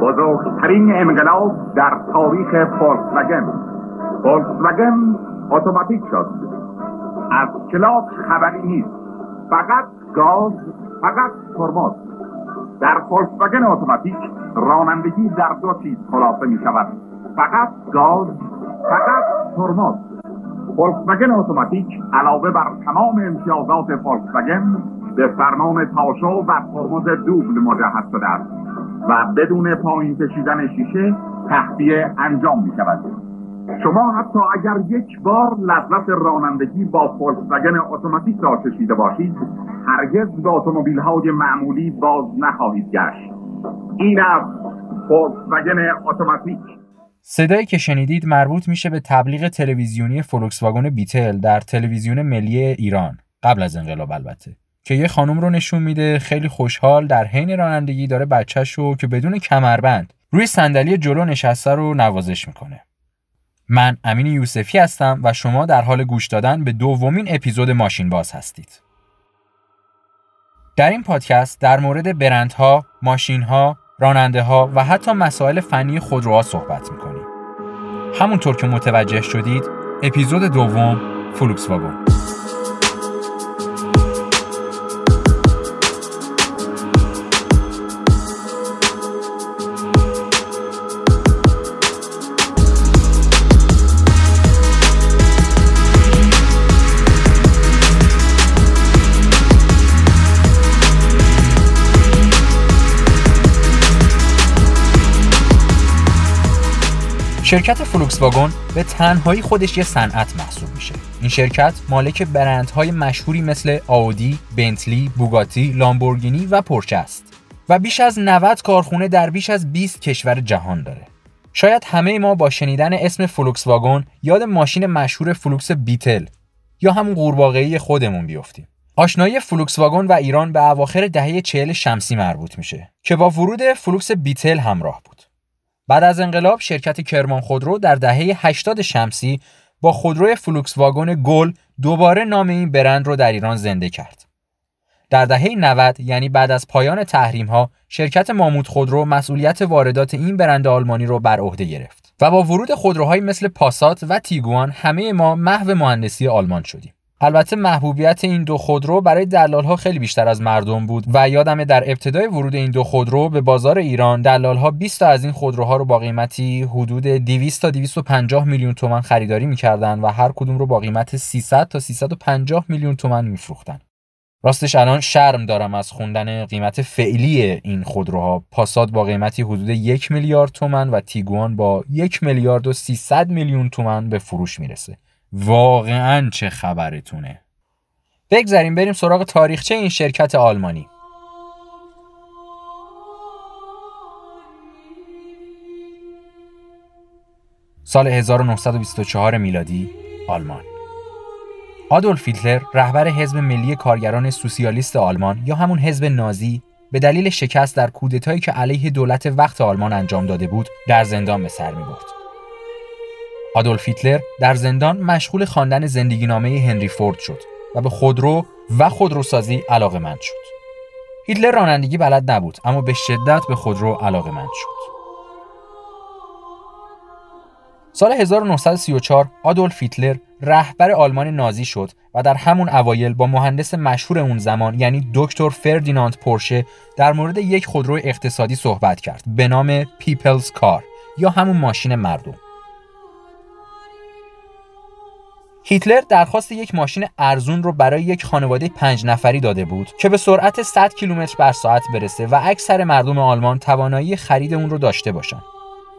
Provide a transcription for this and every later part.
بزرگترین انقلاب در تاریخ فولکسواگن فولکسواگن اتوماتیک شد. از کلاس خبری نیست. فقط گاز فقط ترمز. در فولکسواگن اتوماتیک رانندگی در دو چیز خلاصه می شود. فقط گاز فقط ترمز. فولکسواگن اتوماتیک علاوه بر تمام امتیازات فولکسواگن به فرمان تاشو و ترمز دوبل مجهز شده است. و بدون پایین کشیدن شیشه تخلیه انجام می شود شما حتی اگر یک بار لذت رانندگی با فولکسواگن اتوماتیک را چشیده باشید هرگز به اتومبیل های معمولی باز نخواهید گشت. این از فولکسواگن اتوماتیک. صدایی که شنیدید مربوط میشه به تبلیغ تلویزیونی فولکسواگن بیتل در تلویزیون ملی ایران. قبل از انقلاب البته. که یه خانم رو نشون میده خیلی خوشحال در حین رانندگی داره بچهش رو که بدون کمربند روی صندلی جلو نشسته رو نوازش می‌کنه. من امین یوسفی هستم و شما در حال گوش دادن به دومین اپیزود ماشین باز هستید. در این پادکست در مورد برندها، ماشینها، راننده ها و حتی مسائل فنی خودروها صحبت می‌کنیم. همونطور که متوجه شدید اپیزود دوم فلوکس واگن شرکت فلوکس واگن به تنهایی خودش یه صنعت محسوب میشه. این شرکت مالک برندهای مشهوری مثل آودی، بنتلی، بوگاتی، لامبورگینی و پورچه است و بیش از 90 کارخونه در بیش از 20 کشور جهان داره. شاید همه ما با شنیدن اسم فلوکس واگن یاد ماشین مشهور فلوکس بیتل یا همون قورباغه‌ای خودمون بیفتیم. آشنایی فلوکس واگن و ایران به اواخر دهه 40 شمسی مربوط میشه که با ورود فلوکس بیتل همراه بود. بعد از انقلاب شرکت کرمان خودرو در دهه 80 شمسی با خودروی فلوکس واگن گل دوباره نام این برند رو در ایران زنده کرد. در دهه 90 یعنی بعد از پایان تحریم ها شرکت ماموت خودرو مسئولیت واردات این برند آلمانی رو بر عهده گرفت و با ورود خودروهایی مثل پاسات و تیگوان همه ما محو مهندسی آلمان شدیم. البته محبوبیت این دو خودرو برای دلال ها خیلی بیشتر از مردم بود و یادمه در ابتدای ورود این دو خودرو به بازار ایران دلال ها 20 تا از این خودروها رو با قیمتی حدود 200 تا 250 میلیون تومان خریداری می‌کردن و هر کدوم رو با قیمت 300 تا 350 میلیون تومان میفروختن. راستش الان شرم دارم از خوندن قیمت فعلی این خودروها. پاساد با قیمتی حدود یک میلیارد تومن و تیگوان با یک میلیارد و 300 میلیون تومن به فروش می‌رسه. واقعا چه خبرتونه. بگذاریم بریم سراغ تاریخچه این شرکت آلمانی. سال 1924 میلادی آلمان. آدولف هیتلر رهبر حزب ملی کارگران سوسیالیست آلمان یا همون حزب نازی به دلیل شکست در کودتایی که علیه دولت وقت آلمان انجام داده بود در زندان به سر می برد. آدولف هیتلر در زندان مشغول خواندن زندگی نامه هنری فورد شد و به خودرو و خودروسازی علاقه مند شد. هیتلر رانندگی بلد نبود اما به شدت به خودرو علاقه مند شد. سال 1934 آدولف هیتلر رهبر آلمان نازی شد و در همون اوایل با مهندس مشهور اون زمان یعنی دکتر فردیناند پورشه در مورد یک خودرو اقتصادی صحبت کرد به نام People's Car یا همون ماشین مردم. هیتلر درخواست یک ماشین ارزون رو برای یک خانواده پنج نفری داده بود که به سرعت 100 کیلومتر بر ساعت برسه و اکثر مردم آلمان توانایی خرید اون رو داشته باشن.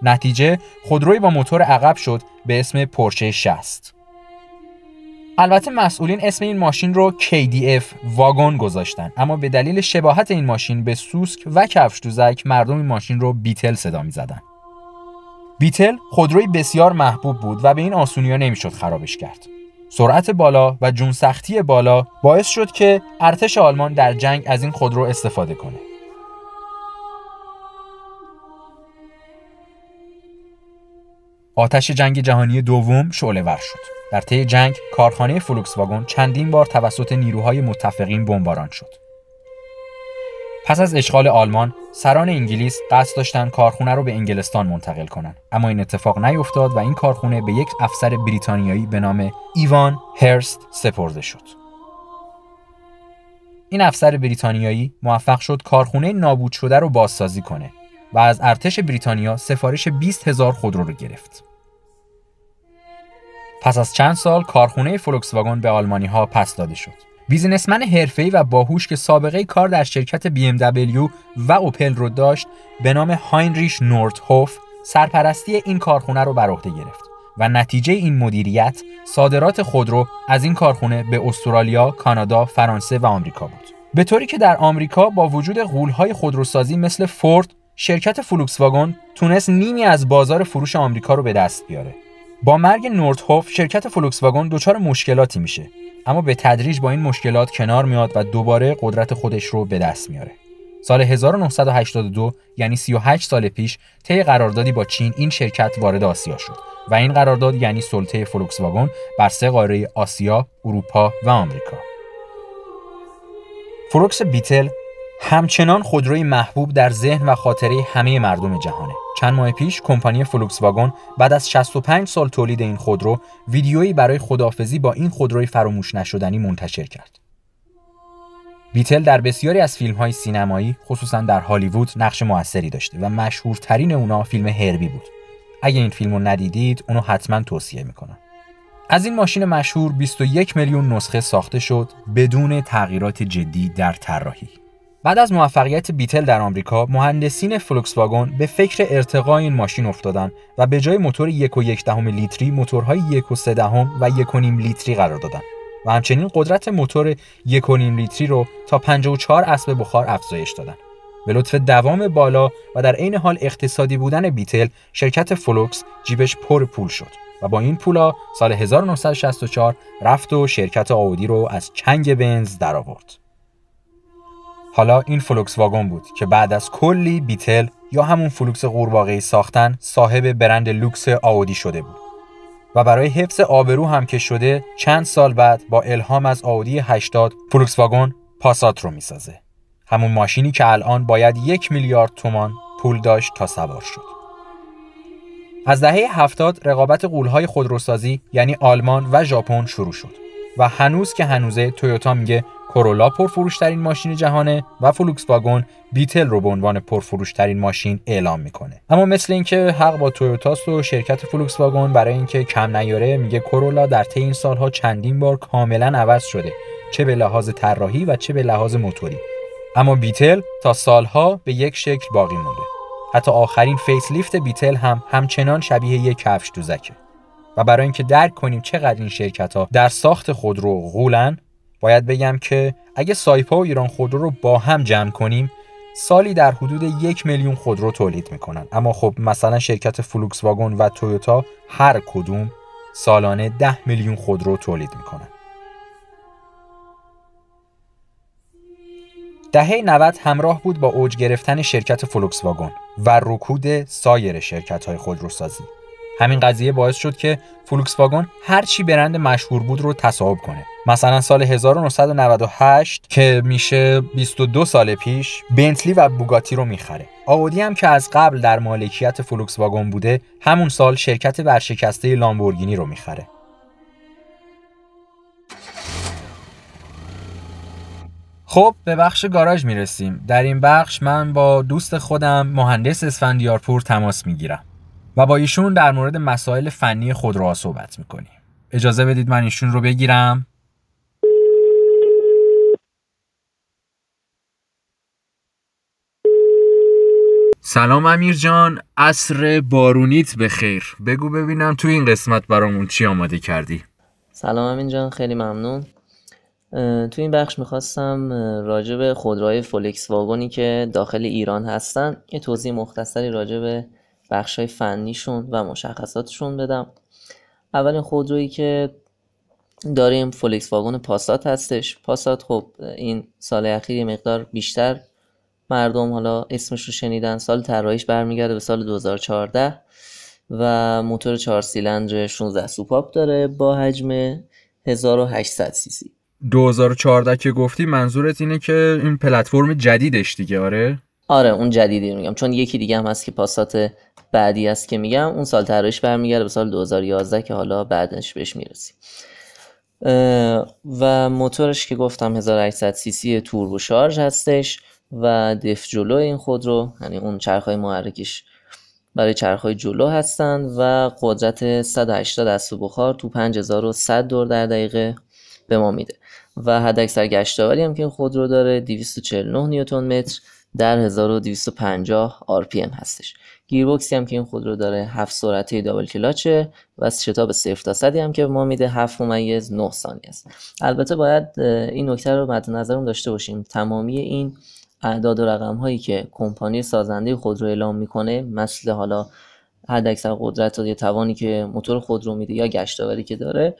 نتیجه خودروی با موتور عقب شد به اسم پورشه 60. البته مسئولین اسم این ماشین رو KDF واگن گذاشتن اما به دلیل شباهت این ماشین به سوسک و کفش دوزک مردم این ماشین رو بیتل صدا می زدن. بیتل خودروی بسیار محبوب بود و به این آسونیا نمی‌شد خرابش کرد. سرعت بالا و جون سختی بالا باعث شد که ارتش آلمان در جنگ از این خودرو استفاده کنه. آتش جنگ جهانی دوم شعله ور شد. در طی جنگ کارخانه فلوکس واگن چندین بار توسط نیروهای متفقین بمباران شد. پس از اشغال آلمان سران انگلیس قصد داشتن کارخونه رو به انگلستان منتقل کنن اما این اتفاق نیفتاد و این کارخونه به یک افسر بریتانیایی به نام ایوان هرست سپرده شد این افسر بریتانیایی موفق شد کارخونه نابود شده رو بازسازی کنه و از ارتش بریتانیا سفارش 20 هزار خودرو رو گرفت. پس از چند سال کارخونه فولکس واگن به آلمانی ها پس داده شد. businessman حرفه‌ای و باهوش که سابقه کار در شرکت BMW و اوپل رو داشت به نام هاینریش نوردهوف سرپرستی این کارخونه رو بر عهده گرفت و نتیجه این مدیریت صادرات خودرو از این کارخونه به استرالیا، کانادا، فرانسه و آمریکا بود. به طوری که در آمریکا با وجود غول‌های خودروسازی مثل فورد، شرکت فلوکس واگن تونست نیمی از بازار فروش آمریکا رو به دست بیاره. با مرگ نوردهوف شرکت فلوکس واگن دچار مشکلاتی میشه اما به تدریج با این مشکلات کنار میاد و دوباره قدرت خودش رو به دست میاره. سال 1982 یعنی 38 سال پیش طی قراردادی با چین این شرکت وارد آسیا شد و این قرارداد یعنی سلطه فلوکس واگن بر سه قاره آسیا، اروپا و آمریکا. فلوکس بیتل همچنان خودروی محبوب در ذهن و خاطره همه مردم جهانه. چند ماه پیش کمپانی فلوکس واگن بعد از 65 سال تولید این خودرو ویدیویی برای خدافظی با این خودروی فراموش نشدنی منتشر کرد. بیتل در بسیاری از فیلم های سینمایی خصوصا در هالیوود نقش موثری داشته و مشهورترین اونا فیلم هربی بود. اگه این فیلم رو ندیدید اونو حتما توصیه می‌کنم. از این ماشین مشهور 21 میلیون نسخه ساخته شد بدون تغییرات جدی در طراحی. بعد از موفقیت بیتل در آمریکا مهندسین فلوکس واگن به فکر ارتقای این ماشین افتادن و به جای موتور یک و یک دهم لیتری موتورهای یک و سه دهم و یک و نیم لیتری قرار دادن و همچنین قدرت موتور یک و نیم لیتری رو تا 54 اسب بخار افزایش دادن به لطف دوام بالا و در عین حال اقتصادی بودن بیتل شرکت فلوکس جیبش پر پول شد و با این پولا سال 1964 رفت و شرکت آودی رو از چنگ بنز درآورد. حالا این فلوکس واگن بود که بعد از کلی بیتل یا همون فلوکس قورباغه‌ای ساختن صاحب برند لوکس آودی شده بود. و برای حفظ آبرو هم که شده چند سال بعد با الهام از آودی 80 فلوکس واگن پاسات رو می‌سازه. همون ماشینی که الان باید یک میلیارد تومان پول داشت تا سوار شد. از دهه هفتاد رقابت غولهای خودروسازی یعنی آلمان و ژاپن شروع شد. و هنوز که هنوزه تویوتا میگه کرولا پرفروشترین ماشین جهانه و فلوکس واگن بیتل رو به عنوان پرفروشترین ماشین اعلام می‌کنه. اما مثل اینکه حق با تویوتاست و شرکت فلوکس واگن برای اینکه کم نیاره میگه کرولا در طی این سالها چندین بار کاملا عوض شده چه به لحاظ طراحی و چه به لحاظ موتوری. اما بیتل تا سالها به یک شکل باقی مونده. حتی آخرین facelift بیتل هم همچنان شبیه یک کفش دوزکه. و برای اینکه درک کنیم چقدر این شرکت ها در ساخت خودرو غولن باید بگم که اگه سایپا و ایران خودرو رو با هم جمع کنیم سالی در حدود یک میلیون خودرو تولید می‌کنن. اما خب مثلا شرکت فلوکس واگن و تویوتا هر کدوم سالانه ده میلیون خودرو تولید می‌کنن. دهه 90 همراه بود با اوج گرفتن شرکت فلوکس واگن و رکود سایر شرکت های خودروسازی. همین قضیه باعث شد که فولکس واگن هر چی برند مشهور بود رو تصاحب کنه. مثلا سال 1998 که میشه 22 سال پیش بنتلی و بوگاتی رو می‌خره. آودی هم که از قبل در مالکیت فولکس واگن بوده همون سال شرکت ورشکسته لامبورگینی رو می‌خره. خب به بخش گاراژ می‌رسیم. در این بخش من با دوست خودم مهندس اسفندیارپور تماس می‌گیرم. و با ایشون در مورد مسائل فنی خودروها صحبت می‌کنیم. اجازه بدید من ایشون رو بگیرم. سلام امیر جان. عصر بارونیت به خیر بگو ببینم تو این قسمت برامون چی آماده کردی؟ سلام امین جان خیلی ممنون. تو این بخش می‌خواستم راجع به خودروهای فولکس واگنی که داخل ایران هستن یه توضیح مختصری راجع به بخش های فنیشون و مشخصاتشون بدم. اولین خودرویی که داریم فولکس واگن پاسات هستش. پاسات خب این سال اخیر مقدار بیشتر مردم حالا اسمش رو شنیدن. سال طراحیش برمیگرده به سال 2014 و موتور 4 سیلندر 16 سوپاپ داره با حجم 1800 سی سی. 2014 که گفتی منظورت اینه که این پلتفرم جدیدش دیگه آره؟ آره اون جدیدی میگم. چون یکی دیگه هم هست که پاسات بعدی است که میگم. اون سال طراحیش برمیگرده به سال 2011 که حالا بعدش بهش می‌رسیم. و موتورش که گفتم 1800 سی سی توربو شارژ هستش و دیف جلو این خودرو یعنی اون چرخهای محرکش برای چرخهای جلو هستند و قدرت 180 دست بخار تو 5100 دور در دقیقه به ما میده. و حداکثر گشتاوری هم که این خودرو داره 249 نیوتن متر در 1250 RPM هستش. گیربکسی هم که این خودرو داره 7 سرعته دابل کلاچه و شتاب 0 تا 100 هم که ما میده 7 ممیز 9 ثانیه است. البته باید این نکته رو مد نظرم داشته باشیم. تمامی این اعداد و رقم هایی که کمپانی سازنده خودرو اعلام می‌کنه مثل حالا حداکثر قدرت یا توانی که موتور خودرو میده یا گشتاوری که داره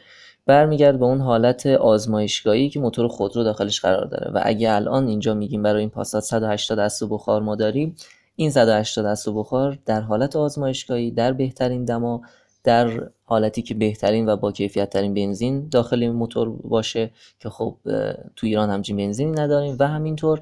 برمیگرد به اون حالت آزمایشگاهی که موتور خودرو داخلش قرار داره. و اگه الان اینجا میگیم برای این پاسات 180 دست بخار ما داریم این 180 دست بخار در حالت آزمایشگاهی در بهترین دما در حالتی که بهترین و با کیفیت ترین بنزین داخل موتور باشه که خب تو ایران همچین بنزینی نداریم. و همینطور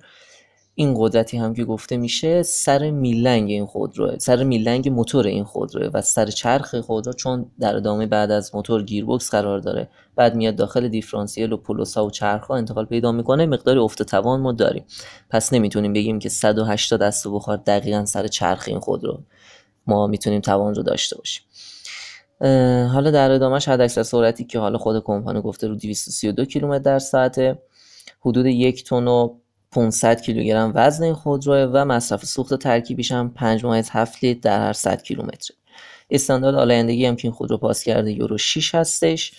این قدرتی هم که گفته میشه سر میلنگ این خودروه سر میلنگ موتور این خودروه و سر چرخ خودرو چون در ادامه بعد از موتور گیربکس قرار داره. بعد میاد داخل دیفرانسیل و پولوسا و چرخ انتقال پیدا می‌کنه مقداری افت توان ما داریم. پس نمی‌تونیم بگیم که 180 دست بخار دقیقا سر چرخ این خودرو. ما می‌تونیم توان رو داشته باشیم. حالا در ادامهش حد سرعتی که حالا خود کمپانی گفته رو 232 کیلومتر در ساعت حدود یک تن و 500 کیلوگرم وزن این خودروه و مصرف سوخت ترکیبیش هم 5 7 لیتر در هر 100 کیلومتر. استاندارد آلایندگی هم که این خودرو پاس کرده یورو 6 هستش.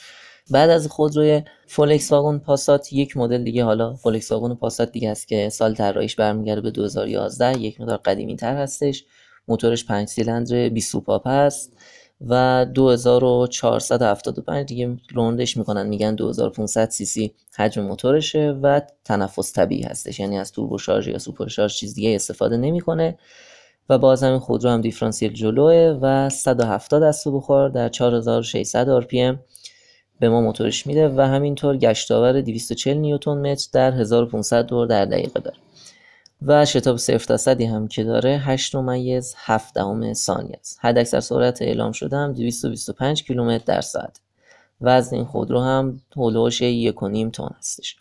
بعد از خودروی فولکس واگن پاسات یک مدل دیگه حالا فولکس واگن پاسات دیگه هست که سال طراحیش برمیگرده به 2011 یک مقدار قدیمی تر هستش. موتورش 5 سیلندر 20 سوپاپ هست. و 2475 دیگه رندش می‌کنن. میگن 2500 سی سی حجم موتورشه و تنفس طبیعی هستش. یعنی از توربو شارژ یا سوپر شارژ چیز دیگه استفاده نمی‌کنه. و باز همین خودرو هم دیفرانسیل جلوه و 170 اسب بخار در 4600 RPM به ما موتورش میده و همینطور گشتاور 240 نیوتن متر در 1500 دور در دقیقه داره. و شتاب صفر صدی هم که داره 8 ممیز 7 دهم ثانیه است. حد اکثر سرعت اعلام شده هم 225 کیلومتر در ساعت. وزن این خودرو هم حول و حوش 1.5 تن هستش.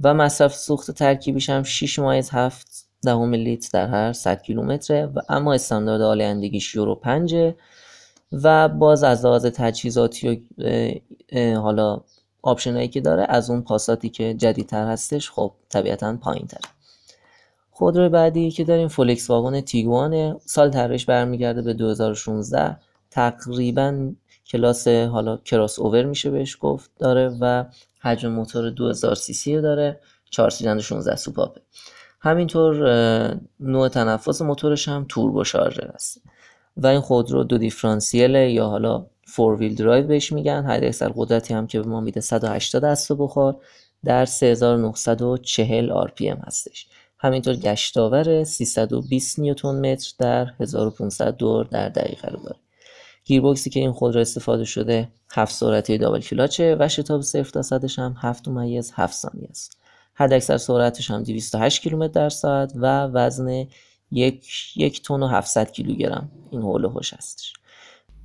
و مصرف سوخت ترکیبیش هم 6 ممیز 7 دهم لیتر در هر 100 کیلومتره و اما استاندارد آلایندگیش یورو 5 و باز از لحاظ تجهیزاتی و حالا آپشنایی که داره از اون پاساتی که جدیدتر هستش خب طبیعتا پایین تره خودرو بعدی که داریم فولکس واگن تیگوان سال طراحیش برمیگرده به 2016 تقریبا کلاس حالا کراس اوور میشه بهش گفت داره و حجم موتور 2000 سی سی داره. 4 سیلندر 16 سوپاپه همینطور نوع تنفس موتورش هم توربو شارژر است. و این خودرو دو دیفرانسیل یا حالا four wheel drive بهش میگن. حد اکثر قدرتی هم که به ما میده 180 اسب بخار. در 3940 RPM هستش. همینطور گشتاور 320 نیوتن متر در 1500 دور در دقیقه رو داره. گیربکسی که این خودرو استفاده شده 7 سرعتی دابل کلاچه و شتاب 0 تا صدش هم 7 ممیز 7 ثانیه است. حد اکثر سرعتش هم 208 کیلومتر در ساعت و وزن یک, یک تن و 700 کیلوگرم. این حول و حوش هستش.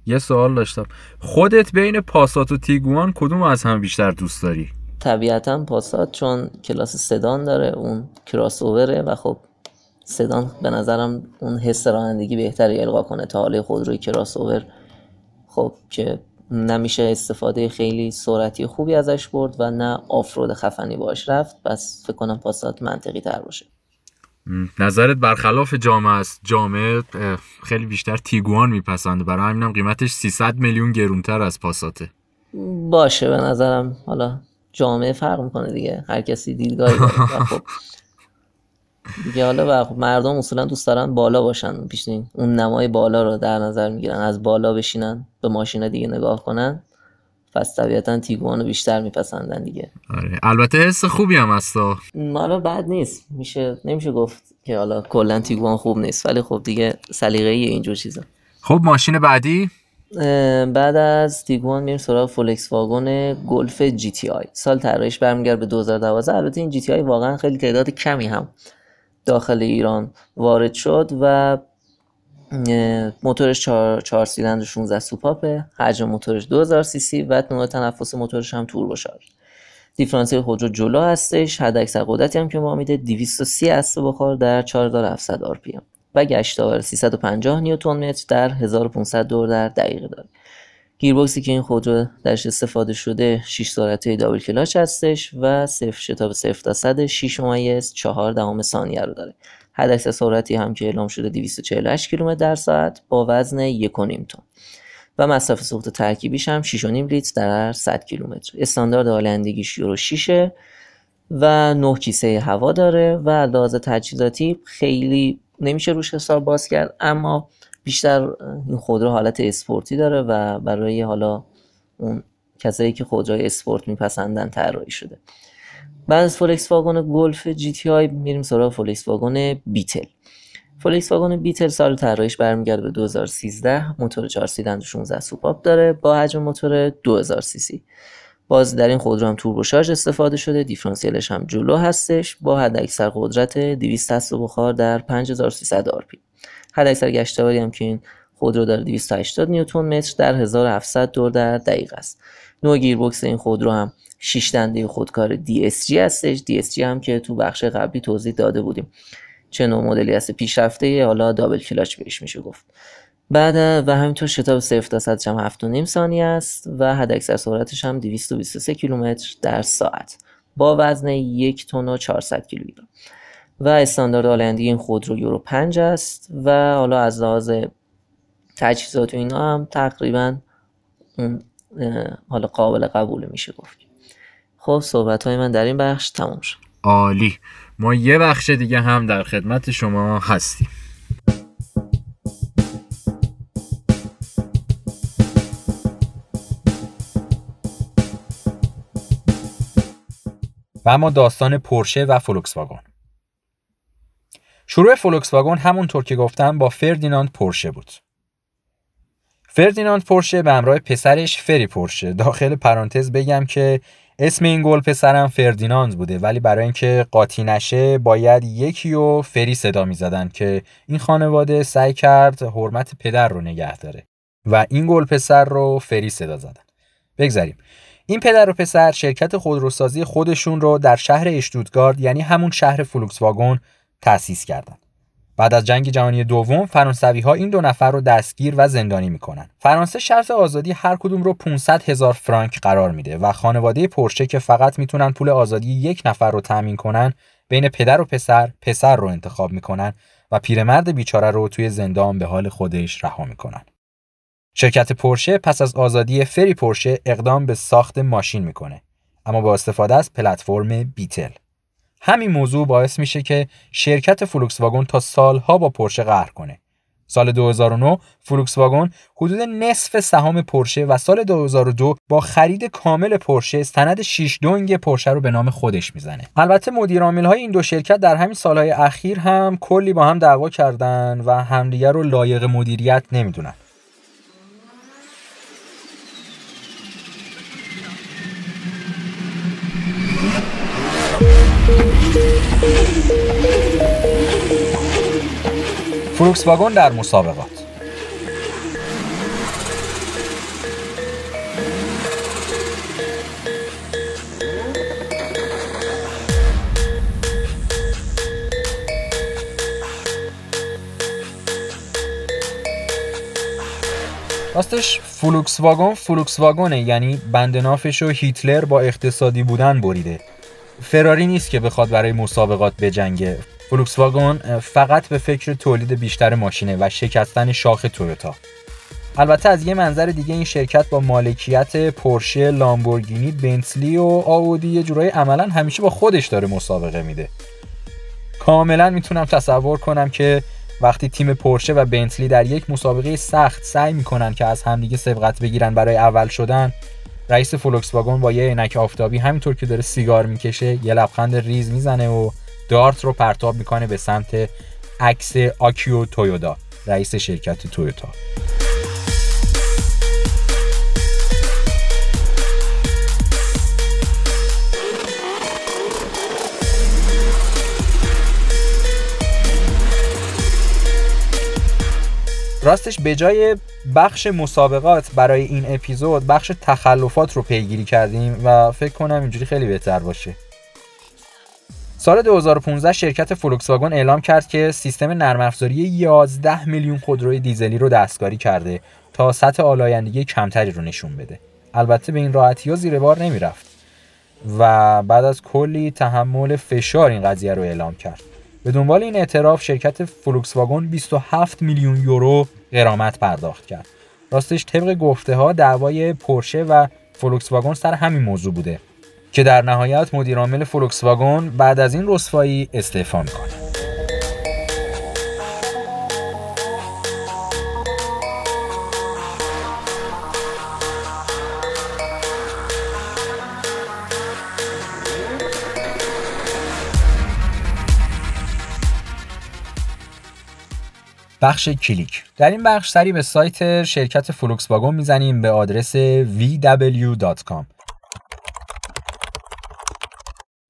یه سوال داشتم. خودت بین پاسات و تیگوان کدوم از هم بیشتر دوست داری؟ طبیعتا پاسات چون کلاس سدان داره اون کراس اووره و خب سدان به نظرم اون حس رانندگی بهتری القا کنه تا حاله خودروی کراس اوور خب که نمیشه استفاده خیلی سرعتی خوبی ازش برد و نه آفرود خفنی باش رفت. پس فکر کنم پاسات منطقی تر باشه. نظرت برخلاف جامعه است. جامعه خیلی بیشتر تیگوان میپسنده. برای همینم قیمتش 300 میلیون گرونتر از پاساته. باشه به نظرم. حالا جامعه فرق می‌کنه دیگه. هر کسی دیدگاهی داره. خب دیگه حالا خب مردم اصولا دوست دارن بالا باشن. پیشنین اون نمای بالا رو در نظر می‌گیرن. از بالا بشینن به ماشینا دیگه نگاه کنن. پس طبیعتا تیگوان رو بیشتر میپسندن دیگه. آره. البته حس خوبی هم هستا حالا بد نیست. میشه نمیشه گفت که حالا کلا تیگوان خوب نیست. ولی خب دیگه سلیقه‌ای اینجور چیزا. خب ماشین بعدی؟ بعد از تیگوان میریم سراغ فولکس واگن گلف GTI. سال طراحیش برمیگرده به 2012 البته این GTI واقعا خیلی تعداد کمی هم داخل ایران وارد شد و موتورش 4 سیلندر 16 سوپاپه. حجم موتورش 2000 سی سی. و نوع تنفس موتورش هم توربو شارژ دیفرانسیل خودرو جلو هستش. حد اکثر قدرتی هم که ما میده. 230 اسب بخار در 4700 RPM. و گشت آور 350 نیوتن متر در 1500 دور در دقیقه داره گیربکسی که این خودرو درش استفاده شده 6 سرعته دابل کلاچ هستش و صفر شتاب 0 تا 100 6 ممیز 4 دهم ثانیه رو داره. حد اکثر سرعتی هم که اعلام شده 248 کیلومتر در ساعت با وزن 1.5 تن. و مصرف سوخت ترکیبیش هم 6.5 لیتر در 100 کیلومتر. استاندارد آلندگیش یورو 6 و 9 کیسه هوا داره و لحاظ تجهیزاتی خیلی نمیشه روش حساب باز کرد اما بیشتر این خودرو حالت اسپورتی داره و برای حالا اون کسایی که خودروی اسپورت میپسندن طراحی شده. بعد از فولکس واگن گلف GTI میریم سراغ فولکس واگن بیتل. فولکس واگن بیتل سال طراحیش برمیگرده به 2013 موتور 4 سیلندر 16 سوپاپ داره با حجم موتور 2000 سی سی. باز در این خودرو هم توربو شارژ استفاده شده دیفرانسیلش هم جلو هستش با حد اکثر قدرت 200 اسب بخار در 5300 RPM حد اکثر گشتاوری هم که این خودرو داره 280 نیوتن متر در 1700 دور در دقیقه است. نوع گیربکس این خودرو هم 6 دنده خودکار DSG هستش. DSG هم که تو بخش قبلی توضیح داده بودیم. چه نوع مدلی هست؟ پیشرفته حالا double clutch بهش میشه گفت. بعد و همینطور شتاب 0 تا 100 هم 7.5 ثانیه است و حد اکثر سرعتش هم 223 کیلومتر در ساعت. با وزن 1 تن و 400 کیلوگرم و استاندارد آلندی این خودرو یورو 5 است و حالا از لحاظ تجهیزات و اینا هم تقریبا حالا قابل قبول میشه گفت. خب صحبت های من در این بخش تموم شد. عالی. ما یه بخش دیگه هم در خدمت شما هستیم. اما داستان پورشه و فولکس واگن شروع فولکس واگن همونطور که گفتم با فردیناند پورشه بود. فردیناند پورشه به همراه پسرش فری پورشه. داخل پرانتز بگم که اسم این گل پسرم فردیناند بوده ولی برای اینکه قاطی نشه باید یکی و فری صدا می‌زدن که این خانواده سعی کرد حرمت پدر رو نگه داره و این گل پسر رو فری صدا زدن. بگذریم. این پدر و پسر شرکت خودروسازی خودشون رو در شهر اشتوتگارت یعنی همون شهر فولکس واگن تأسیس کردند. بعد از جنگ جهانی دوم فرانسوی ها این دو نفر رو دستگیر و زندانی می‌کنن. فرانسه شرط آزادی هر کدوم رو 500 هزار فرانک قرار میده و خانواده پورشه که فقط می‌تونن پول آزادی یک نفر رو تامین کنن بین پدر و پسر پسر رو انتخاب می‌کنن و پیرمرد بیچاره رو توی زندان به حال خودش رها می‌کنن. شرکت پورشه پس از آزادی فری پورشه اقدام به ساخت ماشین می‌کنه اما با استفاده از پلتفرم بیتل. همین موضوع باعث میشه که شرکت فولکس واگن تا سالها با پورشه قهر کنه. سال 2009 فولکس واگن حدود نصف سهام پورشه و سال 2002 با خرید کامل پورشه سند 6 دانگ پورشه رو به نام خودش می‌زنه. البته مدیر های این دو شرکت در همین سالهای اخیر هم کلی با هم دعوا کردن و همدیگر رو لایق مدیریت نمی‌دونن. فولکس واگن در مسابقات. راستش فولکس واگن فولکس واگنه یعنی بندنافشو هیتلر با اقتصادی بودن بریده. فراری نیست که بخواد برای مسابقات بجنگه فولکس واگن فقط به فکر تولید بیشتر ماشینه و شکستن شاخ تویوتا البته از یه منظر دیگه این شرکت با مالکیت پورشه، لامبورگینی، بنتلی و آودی یه جورایی عملا همیشه با خودش داره مسابقه میده. کاملا می‌تونم تصور کنم که وقتی تیم پورشه و بنتلی در یک مسابقه سخت سعی می‌کنن که از همدیگه سبقت بگیرن برای اول شدن رئیس فولکس واگن با یه عینک آفتابی همینطور که داره سیگار می‌کشه یه لبخند ریز می‌زنه و دارت رو پرتاب می‌کنه به سمت عکس آکیو تویودا رئیس شرکت تویوتا. راستش به جای بخش مسابقات برای این اپیزود بخش تخلفات رو پیگیری کردیم و فکر کنم اینجوری خیلی بهتر باشه سال 2015 شرکت فولکس واگن اعلام کرد که سیستم نرم افزاری 11 میلیون خودروی دیزلی رو دستکاری کرده تا سطح آلایندگی کمتری رو نشون بده. البته به این راحتی ها زیر بار نمی‌رفت و بعد از کلی تحمل فشار این قضیه رو اعلام کرد. به دنبال این اعتراف شرکت فولکس واگن 27 میلیون یورو غرامت پرداخت کرد. راستش طبق گفته ها دعوای پورشه و فولکس واگن سر همین موضوع بوده که در نهایت مدیرعامل فولکس واگن بعد از این رسوایی استعفا می‌کنه بخش کلیک. در این بخش سری به سایت شرکت فولکس واگن می‌زنیم به آدرس vw.com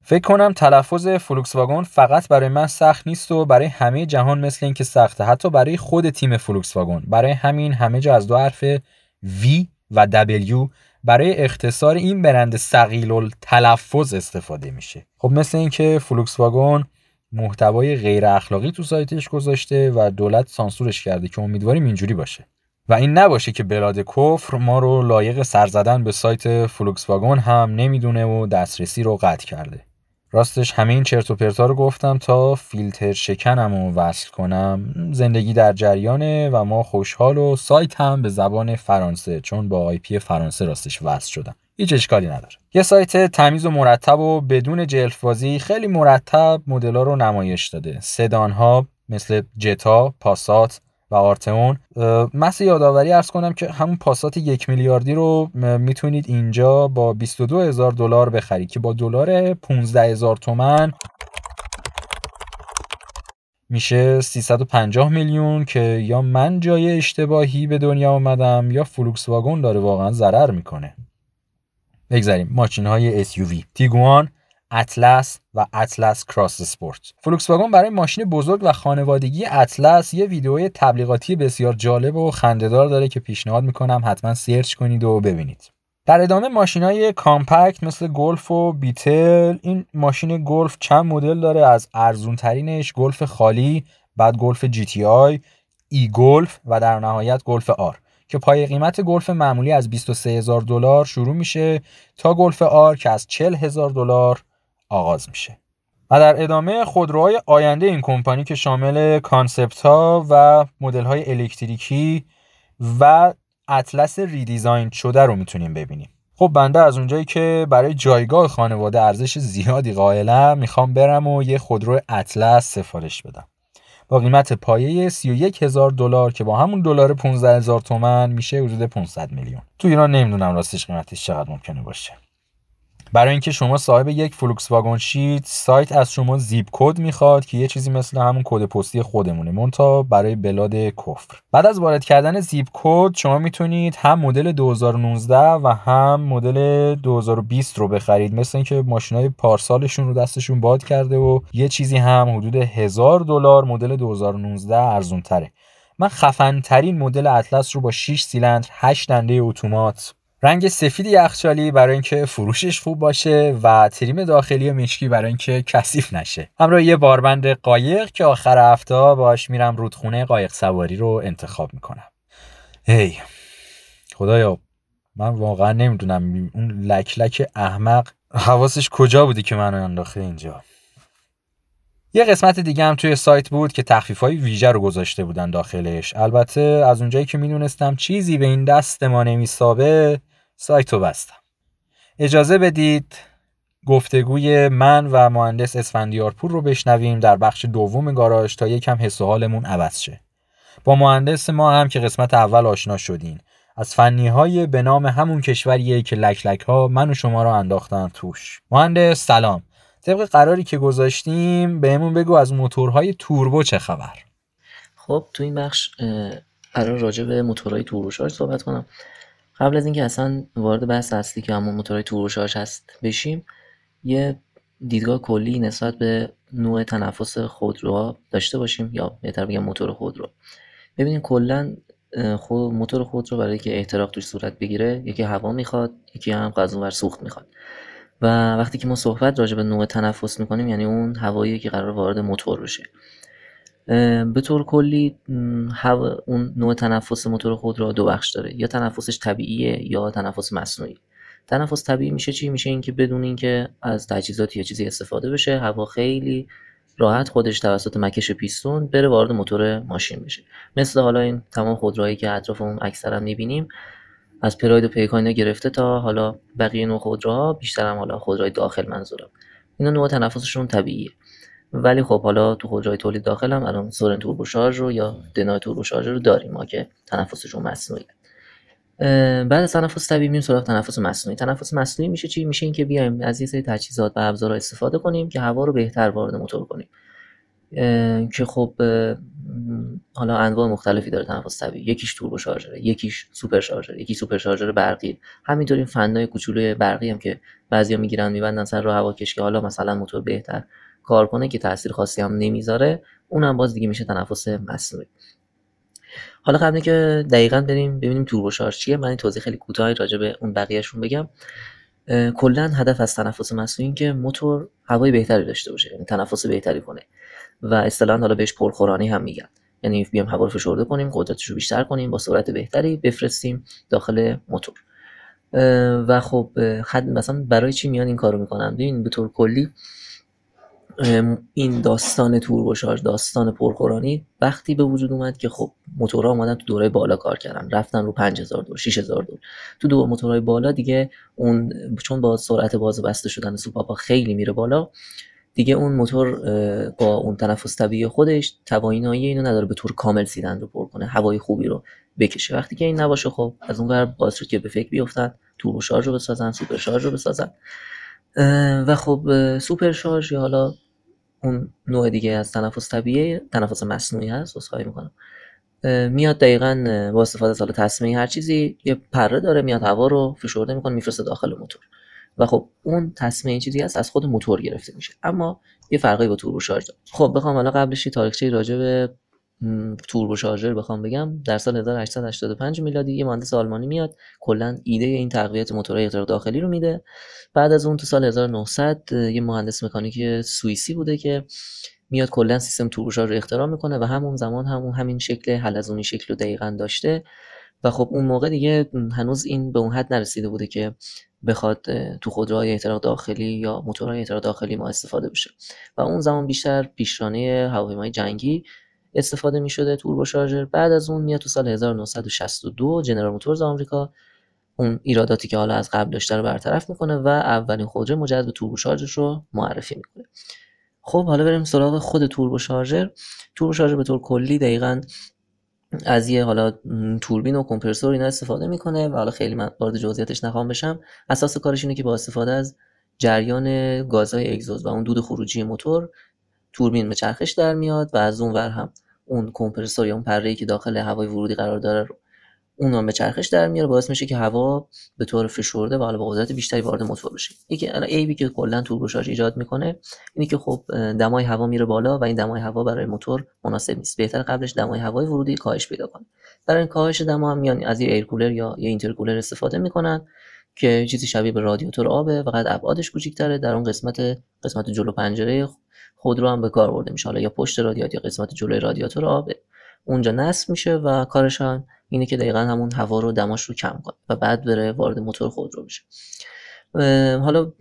فکر کنم تلفظ فولکس واگن فقط برای من سخت نیست و برای همه جهان مثل اینکه سخته. حتی برای خود تیم فولکس واگن. برای همین همه جا از دو حرف V و W برای اختصار این برند ثقیل تلفظ استفاده میشه. خب مثل اینکه فولکس واگن محتوای غیر اخلاقی تو سایتش گذاشته و دولت سانسورش کرده که امیدواریم اینجوری باشه. و این نباشه که بلاد کفر ما رو لایق سر زدن به سایت فولکس واگن هم نمی‌دونه و دسترسی رو قطع کرده. راستش همه این چرت و پرتا رو گفتم تا فیلتر شکنم و وصل کنم. زندگی در جریانه و ما خوشحال و سایت هم به زبان فرانسه چون با IP فرانسه راستش وصل شدم. هیچ اشکالی نداره. یه سایت تمیز و مرتب و بدون جلف‌بازی خیلی مرتب مدل‌ها رو نمایش داده. سدان ها مثل جتا پاسات و آرتئون. محض یادآوری عرض کنم که همون پاسات یک میلیاردی رو می‌تونید اینجا با 22 هزار دلار بخرید که با دلار 15 هزار تومن میشه 350 میلیون که یا من جای اشتباهی به دنیا آمدم یا فولکس واگن داره واقعا ضرر می‌کنه. بگذاریم. ماشین های SUV تیگوان اطلس و اطلس کراس اسپورت فولکس واگن برای ماشین بزرگ و خانوادگی اطلس یه ویدیوی تبلیغاتی بسیار جالب و خنده‌دار داره که پیشنهاد می‌کنم حتما سرچ کنید و ببینید. در ادامه ماشین های compact مثل گلف و بیتل. این ماشین گلف چند مدل داره؟ از ارزون ترینش گلف خالی بعد گلف GTI ای گلف و در نهایت گلف R. که پایه قیمت گلف معمولی از 23 هزار دلار شروع میشه تا گلف R که از 40 هزار دلار آغاز میشه. و در ادامه خودروهای آینده این کمپانی که شامل concept ها و مدل های الکتریکی و اطلس redesign شده رو می‌تونیم ببینیم. خب بنده از اونجایی که برای جایگاه خانواده ارزش زیادی قائلم می‌خوام برم و یه خودرو اطلس سفارش بدم. با قیمت پایه 31 هزار دلار که با همون دلار 15 هزار تومن میشه حدود 500 میلیون. تو ایران نمی‌دونم راستش قیمتش چقدر ممکنه باشه. برای اینکه شما صاحب یک فولکس واگن شید سایت از شما zip code می‌خواد که یه چیزی مثل همون کد پستی خودمونه. منتها برای بلاد کفر. بعد از وارد کردن zip code شما می‌تونید هم مدل 2019 و هم مدل 2020 رو بخرید. مثل اینکه ماشینای پارسالشون رو دستشون باد کرده و یه چیزی هم حدود هزار دلار مدل 2019 ارزون تره من خفن ترین مدل اطلس رو با 6 سیلندر 8 دنده اتومات رنگ سفید یخچالی برای اینکه فروشش خوب باشه و تریم داخلی مشکی برای اینکه کثیف نشه. همراه یه باربند قایق که آخر هفته باش میرم رودخونه قایق سواری رو انتخاب می‌کنم. هی خدایا من واقعا نمی‌دونم اون لک لک احمق حواسش کجا بودی که منو انداخته اینجا؟ یه قسمت دیگه هم توی سایت بود که تخفیف های ویژه رو گذاشته بودن داخلش. البته از اونجایی که می‌دونستم چیزی به این دست ما نمیسابه سایتو بستم. اجازه بدید گفتگوی من و مهندس اسفندیارپور رو بشنویم در بخش دوم گاراژ تا یکم حس و حالمون عوض شه. با مهندس ما هم که قسمت اول آشنا شدین. از فنی های به نام همون کشوریه که لک لک ها من و شما رو انداختن توش. مهندس سلام. طبق قراری که گذاشتیم بهمون بگو از موتورهای توربو چه خبر؟ خب تو این بخش قرار راجع به موتورهای توربوشارژ صحبت کنم. قبل از اینکه اصلا وارد بحث اصلی که همون موتورهای توربوشارژ هست بشیم یه دیدگاه کلی نسبت به نوع تنفس خودروها داشته باشیم یا بهتر بگم موتور خودرو. ببینید کلا خود موتور خود رو برای که احتراق توش صورت بگیره یکی هوا می‌خواد یکی هم غذا سوخت می‌خواد. و وقتی که ما صحبت راجع به نوع تنفس می‌کنیم یعنی اون هوایی که قرار وارد موتور بشه. به طور کلی هوا اون نوع تنفس موتور خود را دو بخش داره. یا تنفسش طبیعیه یا تنفس مصنوعی. تنفس طبیعی میشه چی؟ میشه اینکه بدون اینکه از تجهیزات یا چیزی استفاده بشه هوا خیلی راحت خودش توسط مکش پیستون بره وارد موتور ماشین بشه. مثل حالا این تمام خودروهایی که اطرافمون اکثرا می‌بینیم از پراید و پیکان گرفته تا حالا بقیه نوع خودروها بیشتر هم حالا خودروهای داخل منظورم. اینا نوع تنفسشون طبیعیه. ولی خب حالا تو خودروهای تولید داخل هم الان سورن توربوشارژ رو یا دنای توربوشارژ رو داریم ما که تنفسشون مصنوعیه بعد از تنفس طبیعی میریم سراغ تنفس مصنوعی. تنفس مصنوعی میشه چی؟ میشه اینکه بیایم از یه سری تجهیزات و ابزارها استفاده کنیم که هوا رو بهتر وارد موتور کنیم. که خب حالا انواع مختلفی داره تنفس طبیعی. یکیش توربو شارژره یکیش سوپر شارژر یکی سوپر شارژر برقی. همینطور این فنای کوچولوی برقی هم که بعضیا می‌گیرن میبندن سر راه هواکش که حالا مثلا موتور بهتر. کار کنه که تاثیر خاصی هم نمی‌ذاره اونم باز دیگه میشه تنفس مصنوعی. حالا قبل که دقیقا بریم ببینیم توربوشارژ چیه من این توضیح خیلی کوتاهی راجع به اون بقیه‌شون بگم. کلا هدف از تنفس مصنوعی که موتور هوای بهتری داشته باشه یعنی تنفس بهتری کنه. و اصطلاحا حالا بهش پرخورانی هم میگن. یعنی بیام هوا رو فشرده کنیم قدرتش رو بیشتر کنیم با سرعت بهتری بفرستیم داخل موتور. و خب مثلا برای چی میان این کارو می‌کنن؟ ببین به طور کلی این داستان توربوشارژ داستان پرخورانی وقتی به وجود اومد که خب موتورها اومدن تو دوره بالا کار کردن رفتن رو 5000 دور 6000 دور. تو دور موتورهای بالا دیگه اون چون با سرعت باز بسته شدن سوپاپا خیلی میره بالا دیگه اون موتور با اون تنفس طبیعی خودش توانایی اینو نداره به طور کامل سیلندر رو پر کنه هوای خوبی رو بکشه. وقتی که این نباشه خب از اون ور باعث شد که به فکر بیفتن توربوشارژ رو بسازن سوپر شارژ رو بسازن. و خب سوپر شارژ یا حالا اون نوع دیگه از تنفس طبیعی تنفس مصنوعی هست واسه می‌کنم. میاد دقیقا با استفاده از حالا تسمه هر چیزی یه پره داره میاد هوا رو فشرده می‌کنه میفرسته داخل موتور. و خب اون تصمیه چیزی هست از خود موتور گرفته میشه. اما یه فرقی با توربو شارژ داره. خب بخوام حالا قبلش تاریخچه راجع به توربو شارژر بخوام بگم در سال 1885 میلادی یه مهندس آلمانی میاد کلا ایده این تقویت موتورهای احتراق داخلی رو میده. بعد از اون تو سال 1900 یه مهندس مکانیک سوئیسی بوده که میاد کلا سیستم توربوشارژ رو اختراع می‌کنه و همون زمان همون همین شکل حلزونی شکل رو دقیقا داشته. و خب اون موقع دیگه هنوز این به اون حد نرسیده بوده که بخواد تو خودروهای احتراق داخلی یا موتورهای احتراق داخلی ما استفاده بشه. و اون زمان بیشتر پیشرانه هواپیمای جنگی استفاده می شده توربو شارژر. بعد از اون میاد تو سال 1962 جنرال موتورز آمریکا. اون ایراداتی که حالا از قبل داشته رو برطرف می‌کنه و اولین خودرو مجهز به توربو شارژر رو معرفی می‌کنه. خب حالا بریم سراغ خود توربو شارژر. توربو شارژر به طور کلی دقیقا از یه حالا توربین و کمپرسور اینا استفاده می‌کنه و حالا خیلی من وارد جزئیاتش نخوام بشم. اساس کارش اینه که با استفاده از جریان گازهای اگزوز و اون دود خروجی موتور توربین به چرخش در میاد و از اون ور هم اون کمپرسور یا اون پره‌ای که داخل هوای ورودی قرار داره رو اون هم به چرخش در میاره. باعث میشه که هوا به طور فشرده و حالا با قدرت بیشتری وارد موتور بشه. یکی عیبی که کلا توربوشارژ ایجاد می‌کنه اینه که خب دمای هوا میره بالا و این دمای هوا برای موتور مناسب نیست. بهتر قبلش دمای هوای ورودی کاهش پیدا کنه. برای این کاهش دما هم میان از یه ایرکولر یا یه اینترکولر استفاده می‌کنن که چیزی شبیه به رادیاتور آبه فقط ابعادش کوچیک‌تره. در اون قسمت قسمت جلو پنجره خودرو هم به کار برده میشه. حالا یا پشت رادیاتور یا قسمت جلوی رادیاتور آب اونجا نصب میشه و کارش اینه که دقیقا همون هوا رو دماش رو کم کنه و بعد بره وارد موتور خودرو بشه. حالا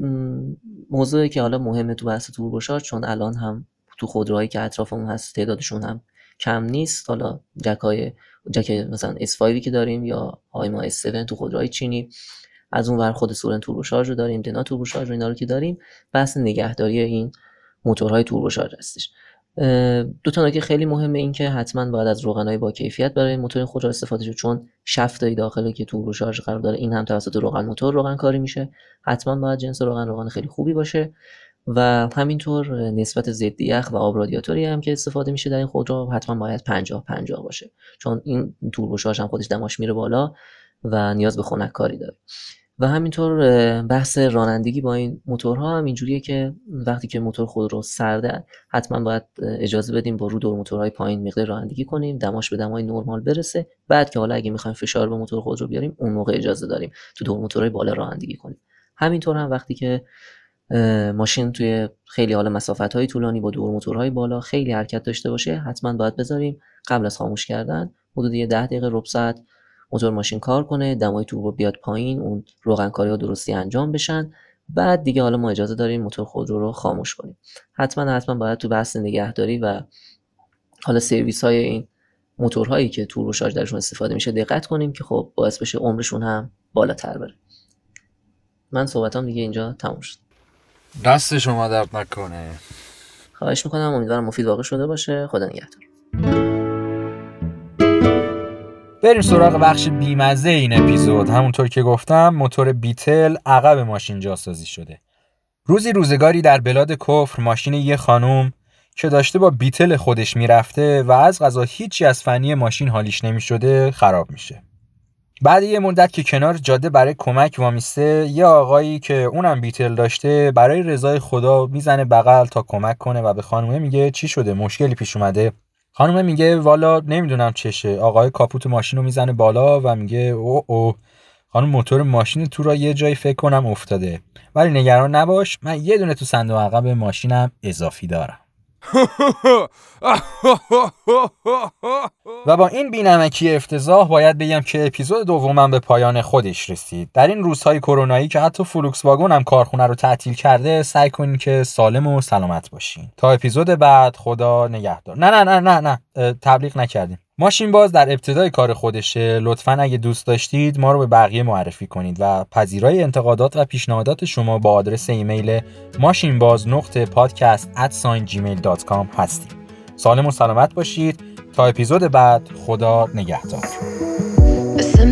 موضوعی که حالا مهمه تو بحث توربوشارژ چون الان هم تو خودروهایی که اطرافمون هست تعدادشون هم کم نیست. حالا جکای جک مثلا S5 که داریم یا ما S7 تو خودروهای چینی از اون ور خود سورن توربوشارژ رو داریم دنا توربوشارژ رو اینا رو که داریم بحث نگهداری این موتورهای توربوشارژ هستش. دو تا نکته خیلی مهمه این که حتما باید از روغنای با کیفیت برای موتور خودرو استفاده شه چون شفتای داخلی که توربوشارژ قرار داره این هم توسط روغن موتور روغن کاری میشه. حتما باید جنس روغن روغن خیلی خوبی باشه و همینطور نسبت ضد یخ و آب رادیاتوری هم که استفاده میشه در این خودرو حتما باید 50 50 باشه چون این توربوشارژ هم خودش دماش میره بالا و نیاز به خنک کاری داره. و همینطور بحث رانندگی با این موتورها هم اینجوریه که وقتی که موتور خود رو سرده حتما باید اجازه بدیم با رو دور موتورهای پایین مقدار رانندگی کنیم دماش به دمای نرمال برسه. بعد که حالا اگه می‌خوایم فشار به موتور خود رو بیاریم اون موقع اجازه داریم تو دور موتورهای بالا رانندگی کنیم. همینطور هم وقتی که ماشین توی خیلی حالا مسافت های طولانی با دور موتورهای بالا خیلی حرکت داشته باشه حتما باید بذاریم. قبل از خاموش کردن حدود یه 10 دقیقه ربع ساعت موتور ماشین کار کنه دمای توربو بیاد پایین اون روغنکاری ها درستی انجام بشن. بعد دیگه حالا ما اجازه داریم موتور خودرو رو خاموش کنیم. حتما حتما باید تو بحث نگهداری و حالا سرویس های این موتورهایی که توربو شارژ درشون استفاده میشه دقت کنیم که خب باعث بشه عمرشون هم بالاتر بره. من صحبتام دیگه اینجا تموم شد. دست شما درد نکنه. خواهش می‌کنم. امیدوارم مفید واقع شده باشه. خدا نگهدار. بریم سراغ بخش بیمزه این اپیزود. همونطور که گفتم موتور بیتل عقب ماشین جاسازی شده. روزی روزگاری در بلاد کفر ماشین یه خانوم که داشته با بیتل خودش می‌رفته و از غذا هیچی از فنی ماشین حالیش نمی‌شده خراب میشه. بعد یه مدت که کنار جاده برای کمک وامیسته یه آقایی که اونم بیتل داشته برای رضای خدا می‌زنه بغل تا کمک کنه و به خانومه میگه چی شده مشکلی پیش اومده. خانومه میگه والا نمی‌دونم چشه. آقای کاپوت ماشین رو می‌زنه بالا و میگه او او خانم موتور ماشین تو را یه جایی فکر کنم افتاده. ولی نگران نباش من یه دونه تو صندوق عقب ماشینم اضافی دارم. و با این بینمکی افتضاح باید بگم که اپیزود دومم به پایان خودش رسید. در این روزهای کرونایی که حتی فولکس واگن هم کارخونه رو تعطیل کرده سعی کنین که سالم و سلامت باشین. تا اپیزود بعد خدا نگهدار. نه نه نه نه نه. تبلیغ نکردیم. ماشین باز در ابتدای کار خودشه. لطفا اگه دوست داشتید ما رو به بقیه معرفی کنید و پذیرای انتقادات و پیشنهادات شما با آدرس ایمیل ماشین باز نقطه پادکست gmail.com هستیم. سالم و سلامت باشید. تا اپیزود بعد خدا نگهدار.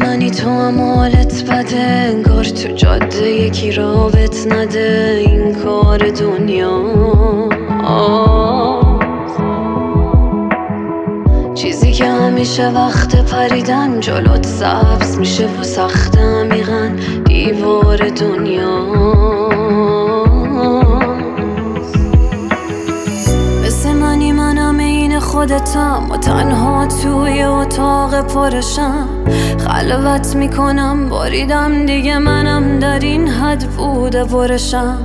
منی تو هم حالت بده انگار تو جاده یکی رابط نده. این کار دنیا. که همیشه وقت پریدن جلوت سبز میشه و سخت عمیقا دیوار دنیا. مثل منی خودتم و تنها توی اتاق پرشم. خلوت می‌کنم باریدم دیگه منم در این حد بوده برشم.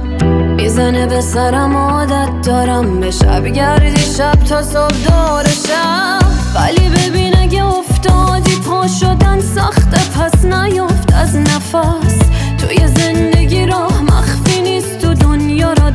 می‌زنه به سرم عادت دارم به شب گردی شب تا صبح دارشم. ولی ببین اگه افتادی پا شدن سخته پس نیفت از نفس. توی زندگی راه مخفی نیست تو دنیا را